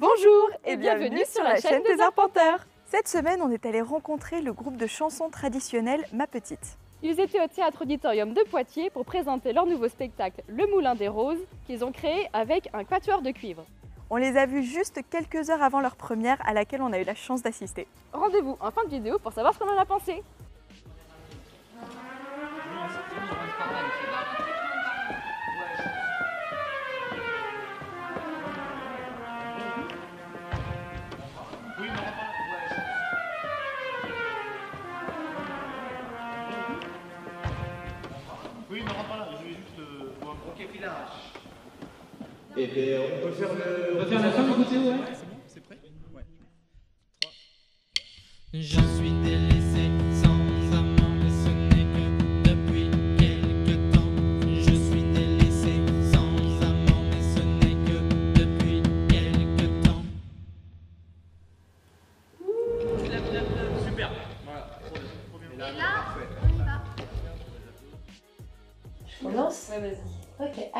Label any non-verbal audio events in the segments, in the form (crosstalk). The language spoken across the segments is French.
Bonjour et bienvenue sur la chaîne des arpenteurs. Cette semaine, on est allé rencontrer le groupe de chansons traditionnelles Ma Petite. Ils étaient au Théâtre Auditorium de Poitiers pour présenter leur nouveau spectacle Le Moulin des Roses qu'ils ont créé avec un quatuor de cuivre. On les a vus juste quelques heures avant leur première à laquelle on a eu la chance d'assister. Rendez-vous en fin de vidéo pour savoir ce qu'on en a pensé. Juste euh, voir. Ok, filage. Et bien, on peut faire le. On va faire la fin du côté, ouais. C'est bon, c'est prêt Ouais. Je suis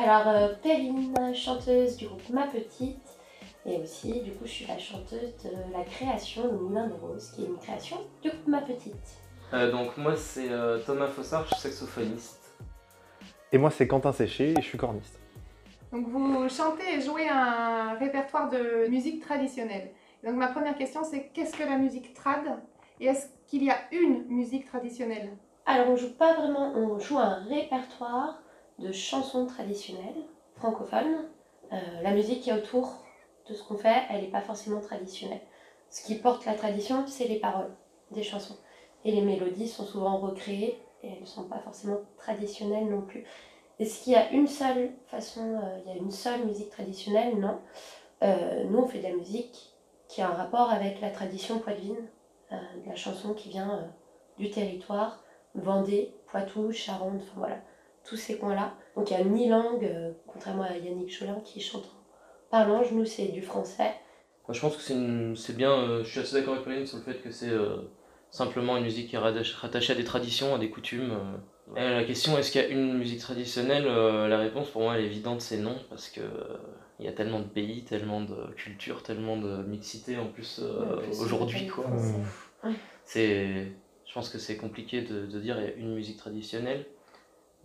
alors euh, Perrine, chanteuse du groupe Ma Petite, et aussi, du coup, je suis la chanteuse de la création Le Moulin de Rose, qui est une création du groupe Ma Petite. Euh, donc moi c'est euh, Thomas Fossard, je suis saxophoniste. Et moi, c'est Quentin Séché et je suis corniste. Donc vous chantez et jouez un répertoire de musique traditionnelle. Donc ma première question c'est qu'est-ce que la musique trad? Et est-ce qu'il y a une musique traditionnelle? Alors, on joue pas vraiment, on joue un répertoire de chansons traditionnelles francophones. Euh, la musique qui est autour de ce qu'on fait, elle n'est pas forcément traditionnelle. Ce qui porte la tradition, c'est les paroles des chansons. Et les mélodies sont souvent recréées et elles ne sont pas forcément traditionnelles non plus. Est-ce qu'il y a une seule façon, euh, il y a une seule musique traditionnelle? Non. Euh, nous, on fait de la musique qui a un rapport avec la tradition poitevine, de la chanson qui vient du territoire, Vendée, Poitou, Charente, enfin voilà, tous ces coins-là. Donc il n'y a ni langue, euh, contrairement à Yannick Cholin qui chante en parlange, nous c'est du français. Moi je pense que c'est une- c'est bien, euh, je suis assez d'accord avec Pauline sur le fait que c'est euh, simplement une musique qui est rattachée à des traditions, à des coutumes. euh. Et la question est-ce qu'il y a une musique traditionnelle Euh, La réponse pour moi elle est évidente, c'est non, parce que euh, il y a tellement de pays, tellement de cultures, tellement de mixité en plus euh, En plus, aujourd'hui c'est quoi. je pense que c'est compliqué de, de dire il y a une musique traditionnelle.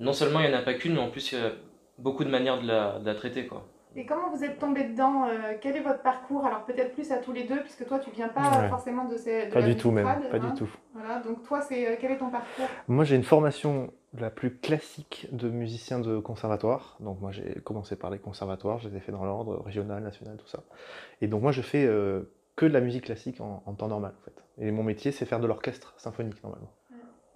Non seulement il n'y en a pas qu'une, mais en plus il y a beaucoup de manières de la, de la traiter quoi. Et comment vous êtes tombé dedans euh, Quel est votre parcours? Alors peut-être plus à tous les deux puisque toi tu viens pas Ouais. forcément de, ces, de Pas la du tout même, pas hein. du tout. Voilà, donc toi c'est euh, quel est ton parcours? Moi, j'ai une formation la plus classique de musicien de conservatoire. Donc moi, j'ai commencé par les conservatoires, je les ai fait dans l'ordre, régional, national, tout ça. Et donc moi, je fais euh, que de la musique classique en, en temps normal, en fait. Et mon métier, c'est faire de l'orchestre symphonique, normalement.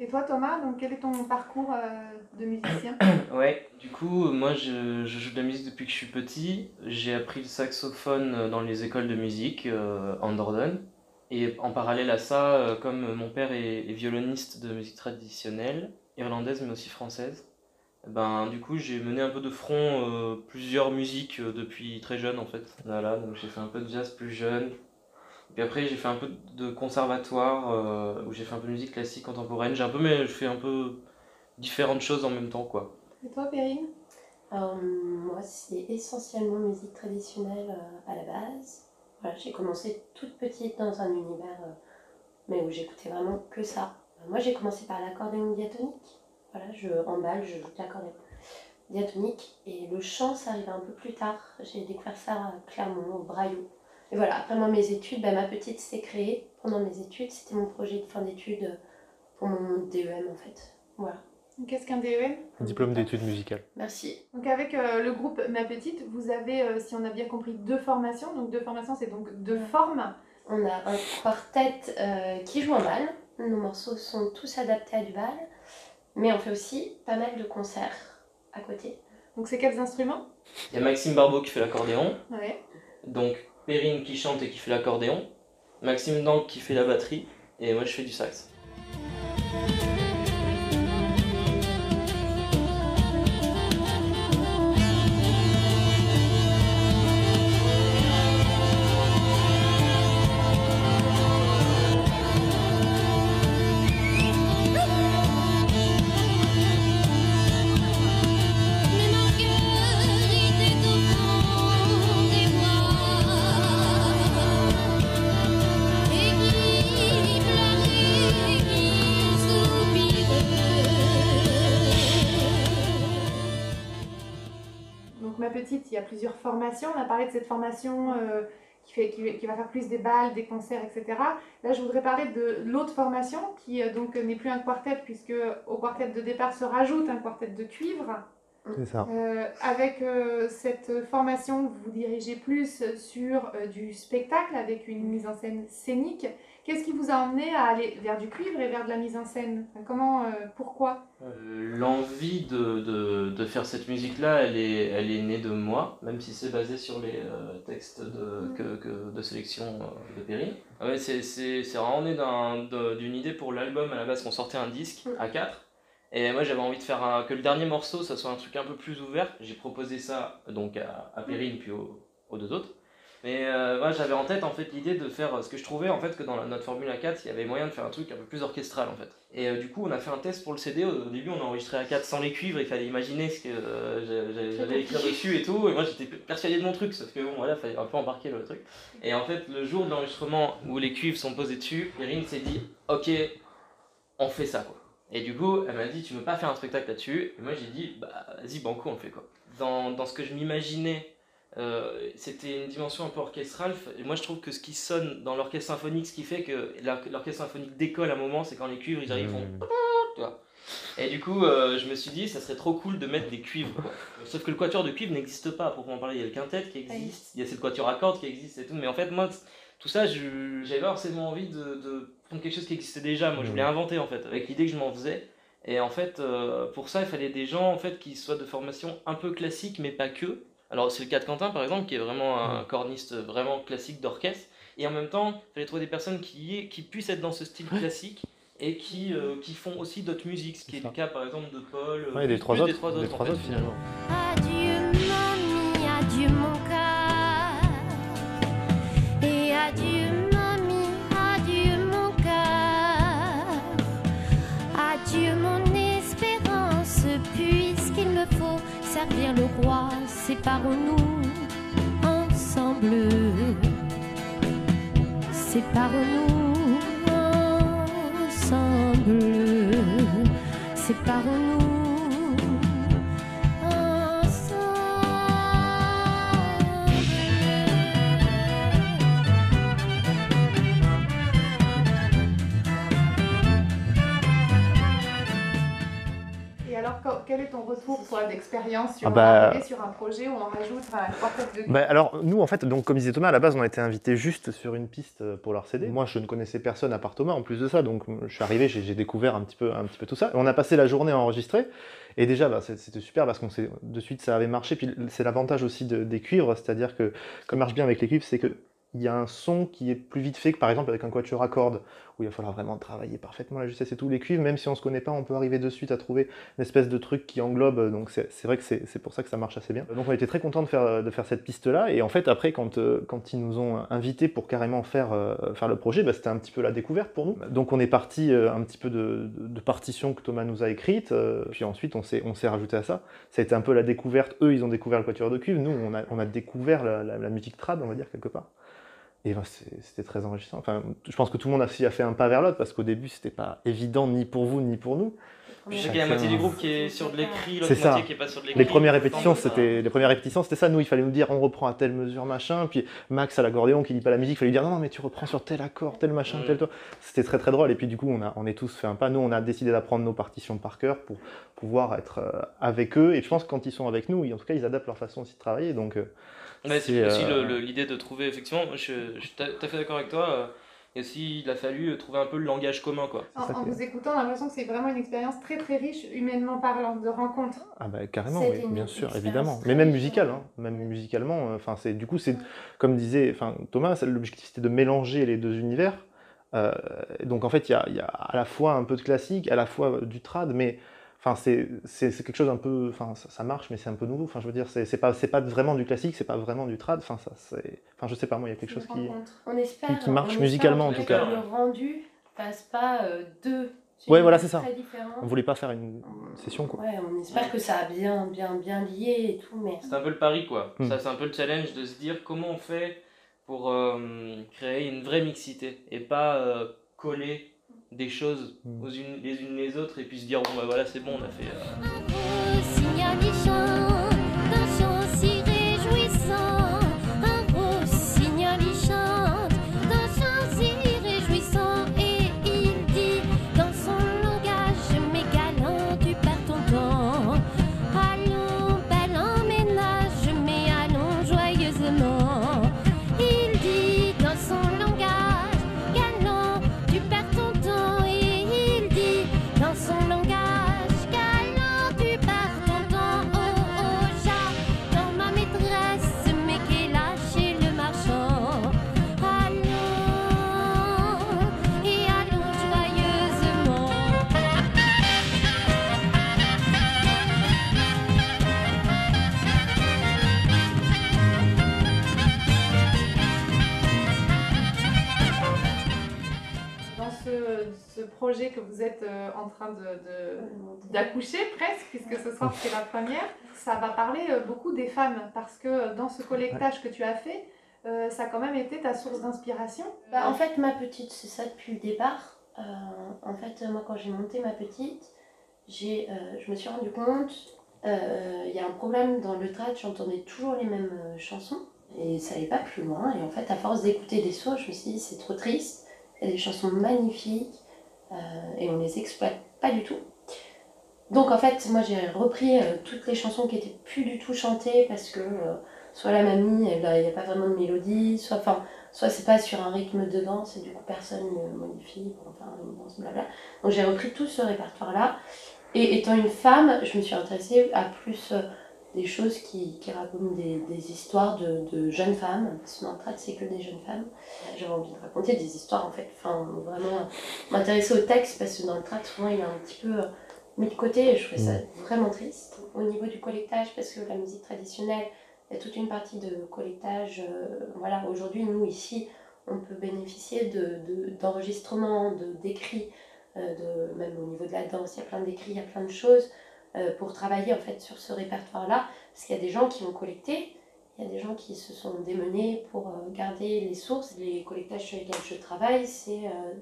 Et toi Thomas, quel est ton parcours euh, de musicien (coughs) Ouais, du coup, moi je, joue de la musique depuis que je suis petit. J'ai appris le saxophone euh, dans les écoles de musique euh, en Dordogne. Et en parallèle à ça, comme mon père est, violoniste de musique traditionnelle, irlandaise mais aussi française, ben du coup j'ai mené un peu de front plusieurs musiques depuis très jeune en fait. Voilà, donc j'ai fait un peu de jazz plus jeune. Puis après j'ai fait un peu de conservatoire euh, où j'ai fait un peu de musique classique contemporaine. J'ai un peu mais je fais un peu différentes choses en même temps quoi. Et toi Perrine? Alors, moi, c'est essentiellement musique traditionnelle euh, à la base. Voilà, j'ai commencé toute petite dans un univers, euh, mais où j'écoutais vraiment que ça. Euh, Moi, j'ai commencé par l'accordéon diatonique. Voilà, je emballe, je joue de l'accordéon diatonique. Et le chant, ça arrive un peu plus tard. J'ai découvert ça à Clermont, au Braillot. Et voilà, après moi, mes études, ben, ma petite s'est créée pendant mes études. C'était mon projet de fin d'études euh, pour mon DEM, en fait. Voilà, Qu'est-ce qu'un DEM Diplôme d'études musicales. merci. Donc avec euh, le groupe Ma Petite, vous avez, euh, si on a bien compris, deux formations. Donc deux formations, c'est donc deux formes. On a un quartet euh, qui joue en bal. Nos morceaux sont tous adaptés à du bal. Mais on fait aussi pas mal de concerts à côté. Donc c'est quels instruments? Il y a Maxime Barbeau qui fait l'accordéon, Ouais. donc Perrine qui chante et qui fait l'accordéon, Maxime Dank qui fait la batterie, et moi je fais du sax. Plusieurs formations. On a parlé de cette formation euh, qui, qui va faire plus des balles, des concerts, etc. Là, je voudrais parler de l'autre formation qui euh, donc n'est plus un quartet puisque au quartet de départ se rajoute un quartet de cuivre. C'est ça. Euh, avec euh, cette formation, vous dirigez plus sur euh, du spectacle avec une mise en scène scénique. Qu'est-ce qui vous a emmené à aller vers du cuivre et vers de la mise en scène? Comment, euh, pourquoi? Euh, L'envie de, de, de faire cette musique-là, elle est, elle est née de moi, même si c'est basé sur les euh, textes de, que, que- de sélection euh, de Perrine. Ah ouais, c'est c'est- c'est vraiment né d'une idée pour l'album à la base qu'on sortait un disque à 4. Et moi j'avais envie de faire un- que le dernier morceau ça soit un truc un peu plus ouvert. J'ai proposé ça donc à, à Perrine puis aux, aux deux autres. Mais euh, moi j'avais en tête en fait l'idée de faire ce que je trouvais en fait que dans la- notre Formule 4 il y avait moyen de faire un truc un peu plus orchestral en fait. Et euh, du coup on a fait un test pour le CD. Au, début on a enregistré à 4 sans les cuivres. Il fallait imaginer ce que euh, j'a- j'a- j'allais écrire dessus et tout. Et moi j'étais persuadé de mon truc sauf que bon voilà fallait un peu embarquer le truc. Et en fait le jour de l'enregistrement où les cuivres sont posés dessus, Perrine s'est dit ok on fait ça quoi. Et du coup, elle m'a dit, tu veux pas faire un spectacle là-dessus Et moi, j'ai dit, bah, vas-y, banco, on le fait quoi. Dans, dans ce que je m'imaginais, euh, c'était une dimension un peu orchestrale. Et moi, je trouve que ce qui sonne dans l'orchestre symphonique, ce qui fait que l'or- l'orchestre symphonique décolle à un moment, c'est quand les cuivres, ils arrivent, ils font. tu vois. Et du coup, euh, je me suis dit, ça serait trop cool de mettre des cuivres. Quoi. Sauf que le quatuor de cuivre n'existe pas, à proprement parler. Il y a le quintet qui existe, il y a cette quatuor à cordes qui existe et tout. Mais en fait, moi, tout ça, j'avais pas forcément envie de, de prendre quelque chose qui existait déjà. Moi, je voulais inventer, en fait, avec l'idée que je m'en faisais. Et en fait, euh, pour ça, il fallait des gens en fait, qui soient de formation un peu classique, mais pas que. Alors, c'est le cas de Quentin, par exemple, qui est vraiment un corniste vraiment classique d'orchestre. Et en même temps, il fallait trouver des personnes qui, puissent être dans ce style classique et qui, euh, qui font aussi d'autres musiques, ce qui est, le cas, par exemple, de Paul. euh, Ouais, des plus- trois autres, Des trois des autres, trois en fait, autres, finalement. Adieu mamie, adieu mon servir le roi. Séparons-nous ensemble. Séparons-nous ensemble. Séparons-nous quel est ton retour, toi, d'expérience sur Ah bah- sur un projet où on rajoute un quartet de Bah, alors, nous, en fait, donc, comme disait Thomas, à la base, on a été invités juste sur une piste euh, pour leur CD. Moi, je ne connaissais personne à part Thomas en plus de ça, donc je suis arrivé, j'ai j'ai découvert un petit, peu, un petit peu tout ça. Et on a passé la journée à enregistrer, et déjà, bah, c'est- c'était super parce qu'on de suite, ça avait marché. Puis c'est l'avantage aussi de- des cuivres, c'est-à-dire que, comme marche bien avec les cuivres, c'est que il y a un son qui est plus vite fait que par exemple avec un quatuor à cordes où il va falloir vraiment travailler parfaitement la justesse et tout. Les cuivres, même si on se connaît pas, on peut arriver de suite à trouver une espèce de truc qui englobe. Donc c'est vrai que c'est pour ça que ça marche assez bien. Donc on était très content de faire, de faire cette piste-là. Et en fait, après, quand, euh, quand ils nous ont invités pour carrément faire, euh, faire le projet, bah, c'était un petit peu la découverte pour nous. Donc on est parti euh, un petit peu de, de, que Thomas nous a écrites. euh, puis ensuite, on s'est rajouté à ça. Ça a été un peu la découverte. Eux, ils ont découvert le quatuor de cuivre. Nous, on a, on a découvert la- la musique trad, on va dire, quelque part. Et ben, c'est- c'était très enrichissant. Enfin, je pense que tout le monde a, fait un pas vers l'autre parce qu'au début, c'était pas évident ni pour vous ni pour nous. Puis je sais qu'il y a la moitié du groupe qui est sur de l'écrit, l'autre moitié qui est pas sur de l'écrit. Les premières répétitions, c'était les premières répétitions, c'était ça. Nous, il fallait nous dire, on reprend à telle mesure, machin. Puis Max à l'accordéon qui lit pas la musique, il fallait lui dire, non, non, mais tu reprends sur tel accord, tel machin, tel toi. C'était très très drôle. Et puis du coup, on a, on est tous fait un pas. Nous, on a décidé d'apprendre nos partitions par cœur pour pouvoir être euh, avec eux. Et je pense que quand ils sont avec nous, en tout cas, ils adaptent leur façon aussi de travailler. Donc, euh, Ouais, c'est aussi euh, le- le- l'idée de trouver, effectivement, je, je suis tout à fait d'accord avec toi. euh, Et aussi, il a fallu euh, trouver un peu le langage commun, quoi. En, en vous écoutant, on a l'impression que c'est vraiment une expérience très très riche, humainement parlant, de rencontres. Ah bah carrément, oui, bien sûr, évidemment. Mais même riche, musical, hein, même musicalement. euh, Enfin, c'est du coup, c'est comme disait, enfin Thomas, l'objectif c'était de mélanger les deux univers. Euh, donc en fait, il y a, il y a à la fois un peu de classique, à la fois du trad, mais enfin c'est quelque chose un peu, enfin ça, ça marche, mais c'est un peu nouveau. Enfin, je veux dire, c'est c'est pas c'est pas vraiment du classique, c'est pas vraiment du trad. Enfin ça, c'est, enfin je sais pas, moi, il y a quelque chose qui. On espère, qui- qui marche on espère musicalement, en tout cas. que le rendu fasse pas euh, deux. Ouais, voilà, c'est ça. différents. On voulait pas faire une session quoi. Ouais, on espère que ça a bien, bien, bien lié et tout, mais. C'est un peu le pari, quoi. Hmm. Ça, c'est un peu le challenge de se dire comment on fait pour euh, créer une vraie mixité et pas euh, coller des choses aux unes, les unes les autres et puis se dire bon bah voilà c'est bon on a fait euh, euh, en train de- de- d'accoucher presque, puisque ce soir c'est la première. Ça va parler euh, beaucoup des femmes, parce que dans ce collectage que tu as fait, euh, ça a quand même été ta source d'inspiration. Bah, en fait, ma petite, c'est ça depuis le départ. Euh, en fait, moi, quand j'ai monté ma petite, j'ai, euh, je me suis rendu compte, euh, il y a un problème dans le trad, j'entendais toujours les mêmes euh, chansons et ça allait pas plus loin. Et en fait, à force d'écouter des sourds, je me suis dit, c'est trop triste. Il y a des chansons magnifiques euh, et on les exploite pas du tout. Donc en fait, moi j'ai repris euh, toutes les chansons qui étaient plus du tout chantées parce que euh, soit la mamie, il n'y a pas vraiment de mélodie, soit, soit c'est pas sur un rythme de danse et du coup personne ne modifie blabla. Donc j'ai repris tout ce répertoire-là. Et étant une femme, je me suis intéressée à plus des choses qui, qui racontent des, des histoires de, de jeunes femmes, parce que dans le trad c'est que des jeunes femmes. J'avais envie de raconter des histoires en fait, enfin vraiment m'intéresser au texte parce que dans le trad souvent il est un petit peu euh, mis de côté et je trouvais ça vraiment triste. Au niveau du collectage, parce que la musique traditionnelle, il y a toute une partie de collectage. euh, voilà, aujourd'hui, nous, ici, on peut bénéficier de, de- d'enregistrements, de, d'écrits, euh, de, même au niveau de la danse, il y a plein d'écrits, il y a plein de choses pour travailler en fait sur ce répertoire-là. Parce qu'il y a des gens qui ont collecté, il y a des gens qui se sont démenés pour euh, garder les sources. Les collectages sur lesquels je travaille, c'est euh,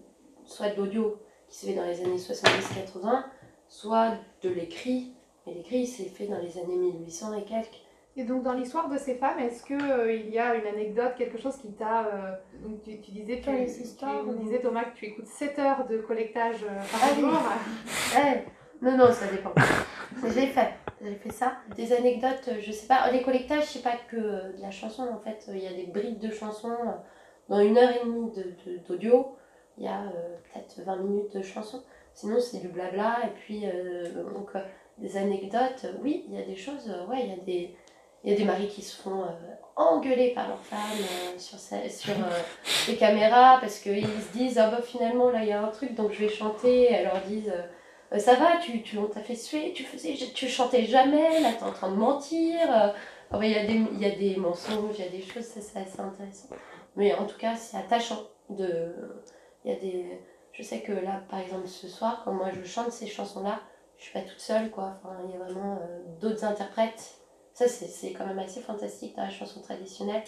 soit de l'audio qui s'est fait dans les années 70-80, soit de l'écrit. Mais l'écrit, c'est fait dans les années 1800 et quelques. Et donc dans l'histoire de ces femmes, est-ce qu'il y a une anecdote, quelque chose qui t'a... euh, donc tu, tu disais, tu, histoires, tu disais Thomas que tu écoutes 7 heures de collectage euh, par Ah oui. jour. Ouais. Non, non, ça dépend. J'ai fait, j'ai fait ça. Des anecdotes, euh, je sais pas. Les collectages, c'est pas que euh, de la chanson en fait. Il y a des briques de chansons. euh, Dans une heure et demie de- de- d'audio, il y a euh, peut-être 20 minutes de chansons. Sinon, c'est du blabla. Et puis, euh, donc, euh, des anecdotes. euh, Oui, il y a des choses. euh, ouais, il y a des. Il y a des maris qui se font euh, engueuler par leurs femmes euh, sur, sur euh, les caméras parce qu'ils se disent Ah bah finalement là il y a un truc donc je vais chanter. Elles leur disent euh, ça va, tu, tu, fait suer, tu, faisais, tu chantais jamais, là t'es en train de mentir. euh. Enfin, il y, a des- y mensonges, il y a des choses, ça c'est assez intéressant. Mais en tout cas, c'est attachant. De... Il y a des... Je sais que là, par exemple, ce soir, quand moi je chante ces chansons-là, je suis pas toute seule, quoi. Il y a vraiment euh, d'autres interprètes. Ça, c'est quand même assez fantastique dans la chanson traditionnelle.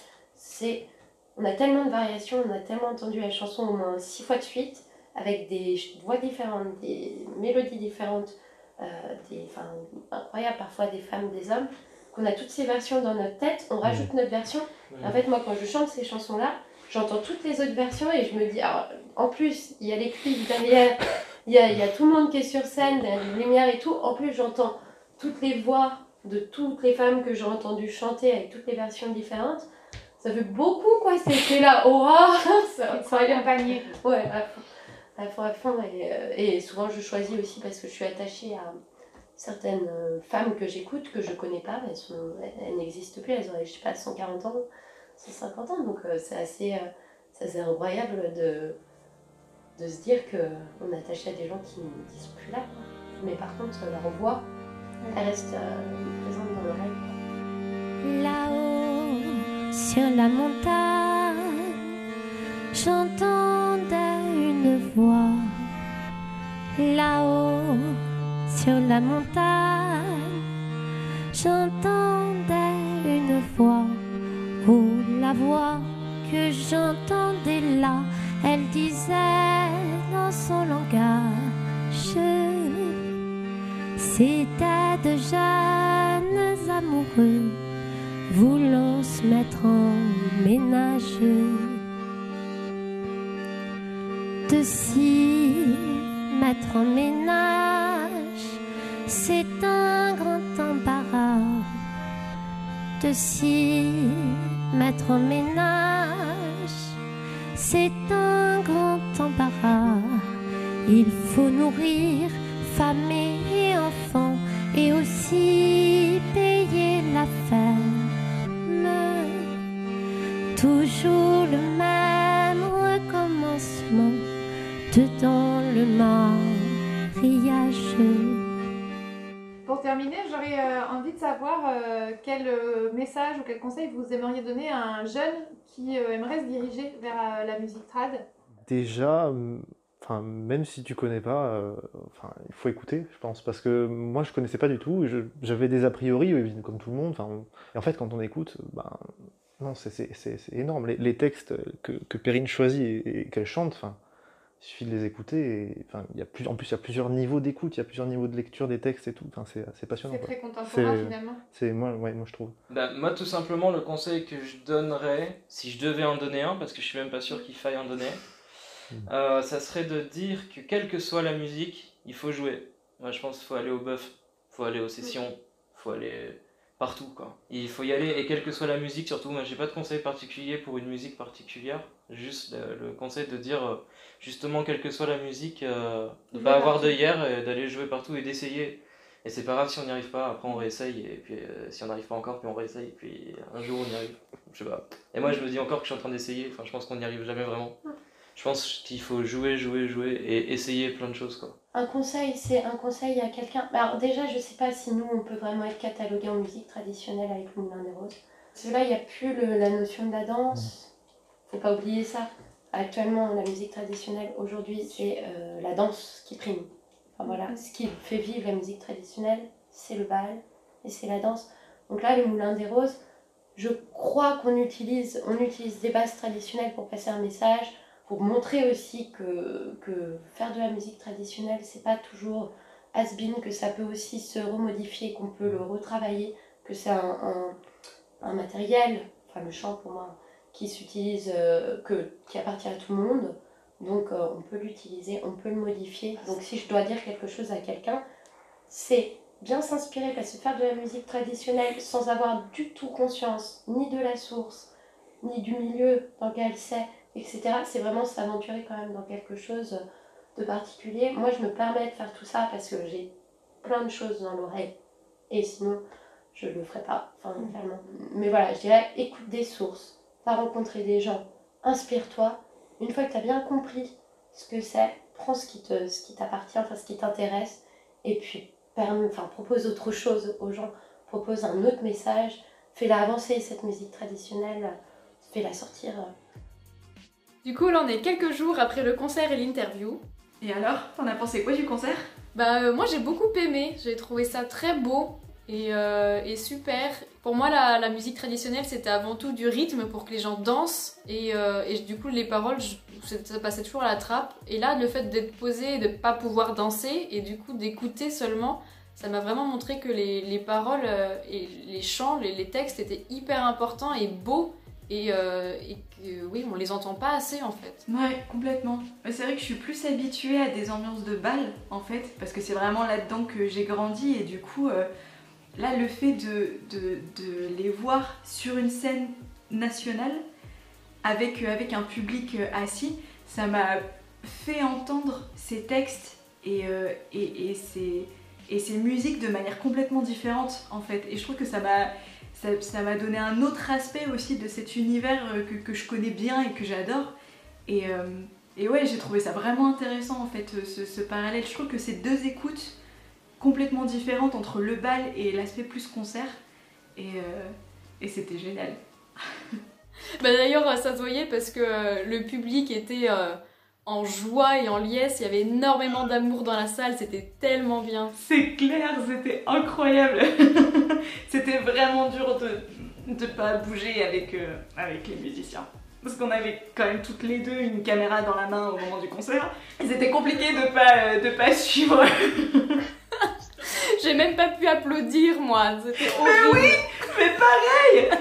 On a tellement de variations, on a tellement entendu la chanson au moins six fois de suite avec des voix différentes, des mélodies différentes, euh, des, enfin, incroyable parfois des femmes, des hommes, qu'on a toutes ces versions dans notre tête, on rajoute notre version. En fait, moi, quand je chante ces chansons-là, j'entends toutes les autres versions et je me dis, alors, en plus, il y a les clips derrière, il y a, il y a tout le monde qui est sur scène, il y a les lumières et tout. En plus, j'entends toutes les voix de toutes les femmes que j'ai entendues chanter avec toutes les versions différentes. Ça fait beaucoup, quoi. C'était là, oh, c'est (laughs) Ils sont incroyable. accompagnés. Ouais, à fond. À fond, à fond. Et, et souvent, je choisis aussi parce que je suis attachée à certaines euh, femmes que j'écoute, que je connais pas. Elles, sont- elles- n'existent plus. Elles ont, je sais pas, 140 ans, 150 ans. Donc, euh, c'est assez, euh, c'est assez incroyable de, de se dire qu'on est attaché à des gens qui ne sont plus là. Mais par contre, leur voix, elle reste présente dans l'oreille. Là-haut, sur la montagne, j'entendais sur la montagne, j'entendais une voix. Oh, la voix que j'entendais là, elle disait dans son langage. C'était de jeunes amoureux voulant se mettre en ménage. De s'y mettre en ménage, c'est un grand embarras. De s'y mettre en ménage, c'est un grand embarras. Il faut nourrir femme et enfants et aussi payer la ferme. Toujours le même recommencement dedans le mariage. Terminer, j'aurais euh, envie de savoir euh, quel euh, message ou quel conseil vous aimeriez donner à un jeune qui aimerait se diriger vers la musique trad? Déjà, enfin, même si tu connais pas, enfin, il faut écouter, je pense, parce que moi je connaissais pas du tout, j'avais des a priori, comme tout le monde, en fait quand on écoute, ben, non, c'est- énorme. Les, les textes que, que Perrine choisit et, et qu'elle chante, enfin, il suffit de les écouter, et, enfin, il y a plus, en plus il y a plusieurs niveaux d'écoute, il y a plusieurs niveaux de lecture des textes et tout, enfin, c'est c'est passionnant. C'est quoi. très contemporain finalement. C'est moi, ouais, moi je trouve. Bah, moi, tout simplement, le conseil que je donnerais, si je devais en donner un, parce que je suis même pas sûr qu'il faille en donner, euh, ça serait de dire que quelle que soit la musique, il faut jouer. Moi, je pense qu'il faut aller au bœuf, faut aller aux sessions, faut aller partout, quoi. Il faut y aller, et quelle que soit la musique, surtout, moi, j'ai pas de conseil particulier pour une musique particulière, juste le, le conseil de dire, euh, justement, quelle que soit la musique, euh, de pas avoir partout. d'œillère et d'aller jouer partout et d'essayer. Et c'est pas grave si on n'y arrive pas, après on réessaye, et puis euh, si on n'arrive pas encore, puis on réessaye, et puis un jour on y arrive. Je sais pas. Et moi je me dis encore que je suis en train d'essayer, enfin je pense qu'on n'y arrive jamais vraiment. Je pense qu'il faut jouer, jouer, jouer et essayer plein de choses quoi. Un conseil, c'est un conseil à quelqu'un. Bah, Alors déjà, je sais pas si nous, on peut vraiment être catalogué en musique traditionnelle avec le Moulin des Roses. Parce que là, il n'y a plus le- la notion de la danse. Faut pas oublier ça. Actuellement, la musique traditionnelle, aujourd'hui, c'est euh, la danse qui prime. Enfin, voilà, ce qui fait vivre la musique traditionnelle, c'est le bal et c'est la danse. Donc là, le Moulin des Roses, je crois qu'on utilise, on utilise des bases traditionnelles pour passer un message, pour montrer aussi que, faire de la musique traditionnelle, c'est pas toujours has-been, que ça peut aussi se remodifier, qu'on peut le retravailler, que c'est un, matériel, enfin le chant pour moi, qui s'utilise, euh, qui appartient à tout le monde. Donc euh, on peut l'utiliser, on peut le modifier. Donc si je dois dire quelque chose à quelqu'un, c'est bien s'inspirer parce que faire de la musique traditionnelle sans avoir du tout conscience ni de la source, ni du milieu dans lequel c'est, etc. C'est vraiment s'aventurer quand même dans quelque chose de particulier. Moi, je me permets de faire tout ça parce que j'ai plein de choses dans l'oreille. Et sinon, je le ferais pas, enfin, clairement. Mais voilà, je dirais, écoute des sources, va rencontrer des gens, inspire-toi. Une fois que tu as bien compris ce que c'est, prends ce qui te, ce qui t'appartient, enfin, ce qui t'intéresse, et puis enfin, propose autre chose aux gens, propose un autre message, fais-la avancer, cette musique traditionnelle, fais-la sortir. Du coup, là, on est quelques jours après le concert et l'interview. Et alors, t'en as pensé quoi du concert? Bah, euh, moi, j'ai beaucoup aimé. J'ai trouvé ça très beau et, euh, et super. Pour moi, la, la musique traditionnelle, c'était avant tout du rythme pour que les gens dansent. Et, euh, et du coup, les paroles, je- ça passait toujours à la trappe. Et là, le fait d'être posé et de pas pouvoir danser et du coup d'écouter seulement, ça m'a vraiment montré que les, les paroles et les chants, les, les textes étaient hyper importants et beaux. Et, euh, oui, on les entend pas assez en fait. Ouais, complètement. C'est vrai que je suis plus habituée à des ambiances de bal, en fait, parce que c'est vraiment là-dedans que j'ai grandi, et du coup, euh, là, le fait de, les voir sur une scène nationale, avec, euh, un public assis, ça m'a fait entendre ces textes et ces, et ces musiques de manière complètement différente, en fait. Et je trouve que ça m'a ça m'a donné un autre aspect aussi de cet univers euh, que, je connais bien et que j'adore. Et, euh, et ouais, j'ai trouvé ça vraiment intéressant en fait, ce, parallèle. Je trouve que c'est deux écoutes complètement différentes entre le bal et l'aspect plus concert. Et, euh, c'était génial. (laughs) Bah d'ailleurs, ça se voyait parce que le public était en joie et en liesse. Il y avait énormément d'amour dans la salle. C'était tellement bien. C'est clair, c'était incroyable. (laughs) c'était vraiment dur de ne pas bouger avec, euh, avec les musiciens. Parce qu'on avait quand même toutes les deux une caméra dans la main au moment du concert. Et C'était compliqué de pas, euh, de pas (laughs) suivre. J'ai même pas pu applaudir moi. C'était Mais oui, mais pareil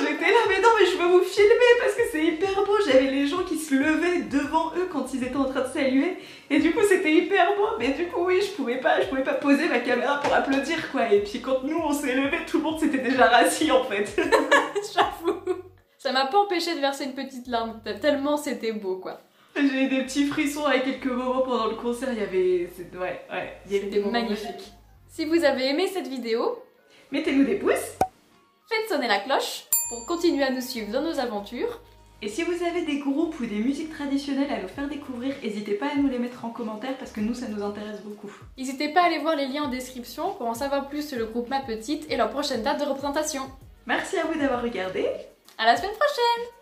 j'étais là, mais non, mais je veux vous filmer parce que c'est hyper beau. J'avais les gens qui se levaient devant eux quand ils étaient en train de saluer. Et du coup, c'était hyper beau. Mais du coup, oui, je pouvais pas, je pouvais pas poser ma caméra pour applaudir, quoi. Et puis quand nous, on s'est levés, tout le monde s'était déjà rassis, en fait. (laughs) J'avoue. Ça m'a pas empêché de verser une petite larme. Tellement c'était beau quoi. J'ai eu des petits frissons avec quelques moments pendant le concert. Il y avait... Ouais, ouais. Il y avait des C'était magnifique. Si vous avez aimé cette vidéo, Mettez-nous des pouces. faites sonner la cloche pour continuer à nous suivre dans nos aventures. Et si vous avez des groupes ou des musiques traditionnelles à nous faire découvrir, n'hésitez pas à nous les mettre en commentaire parce que nous, ça nous intéresse beaucoup. N'hésitez pas à aller voir les liens en description pour en savoir plus sur le groupe Ma Petite et leur prochaine date de représentation. Merci à vous d'avoir regardé. À la semaine prochaine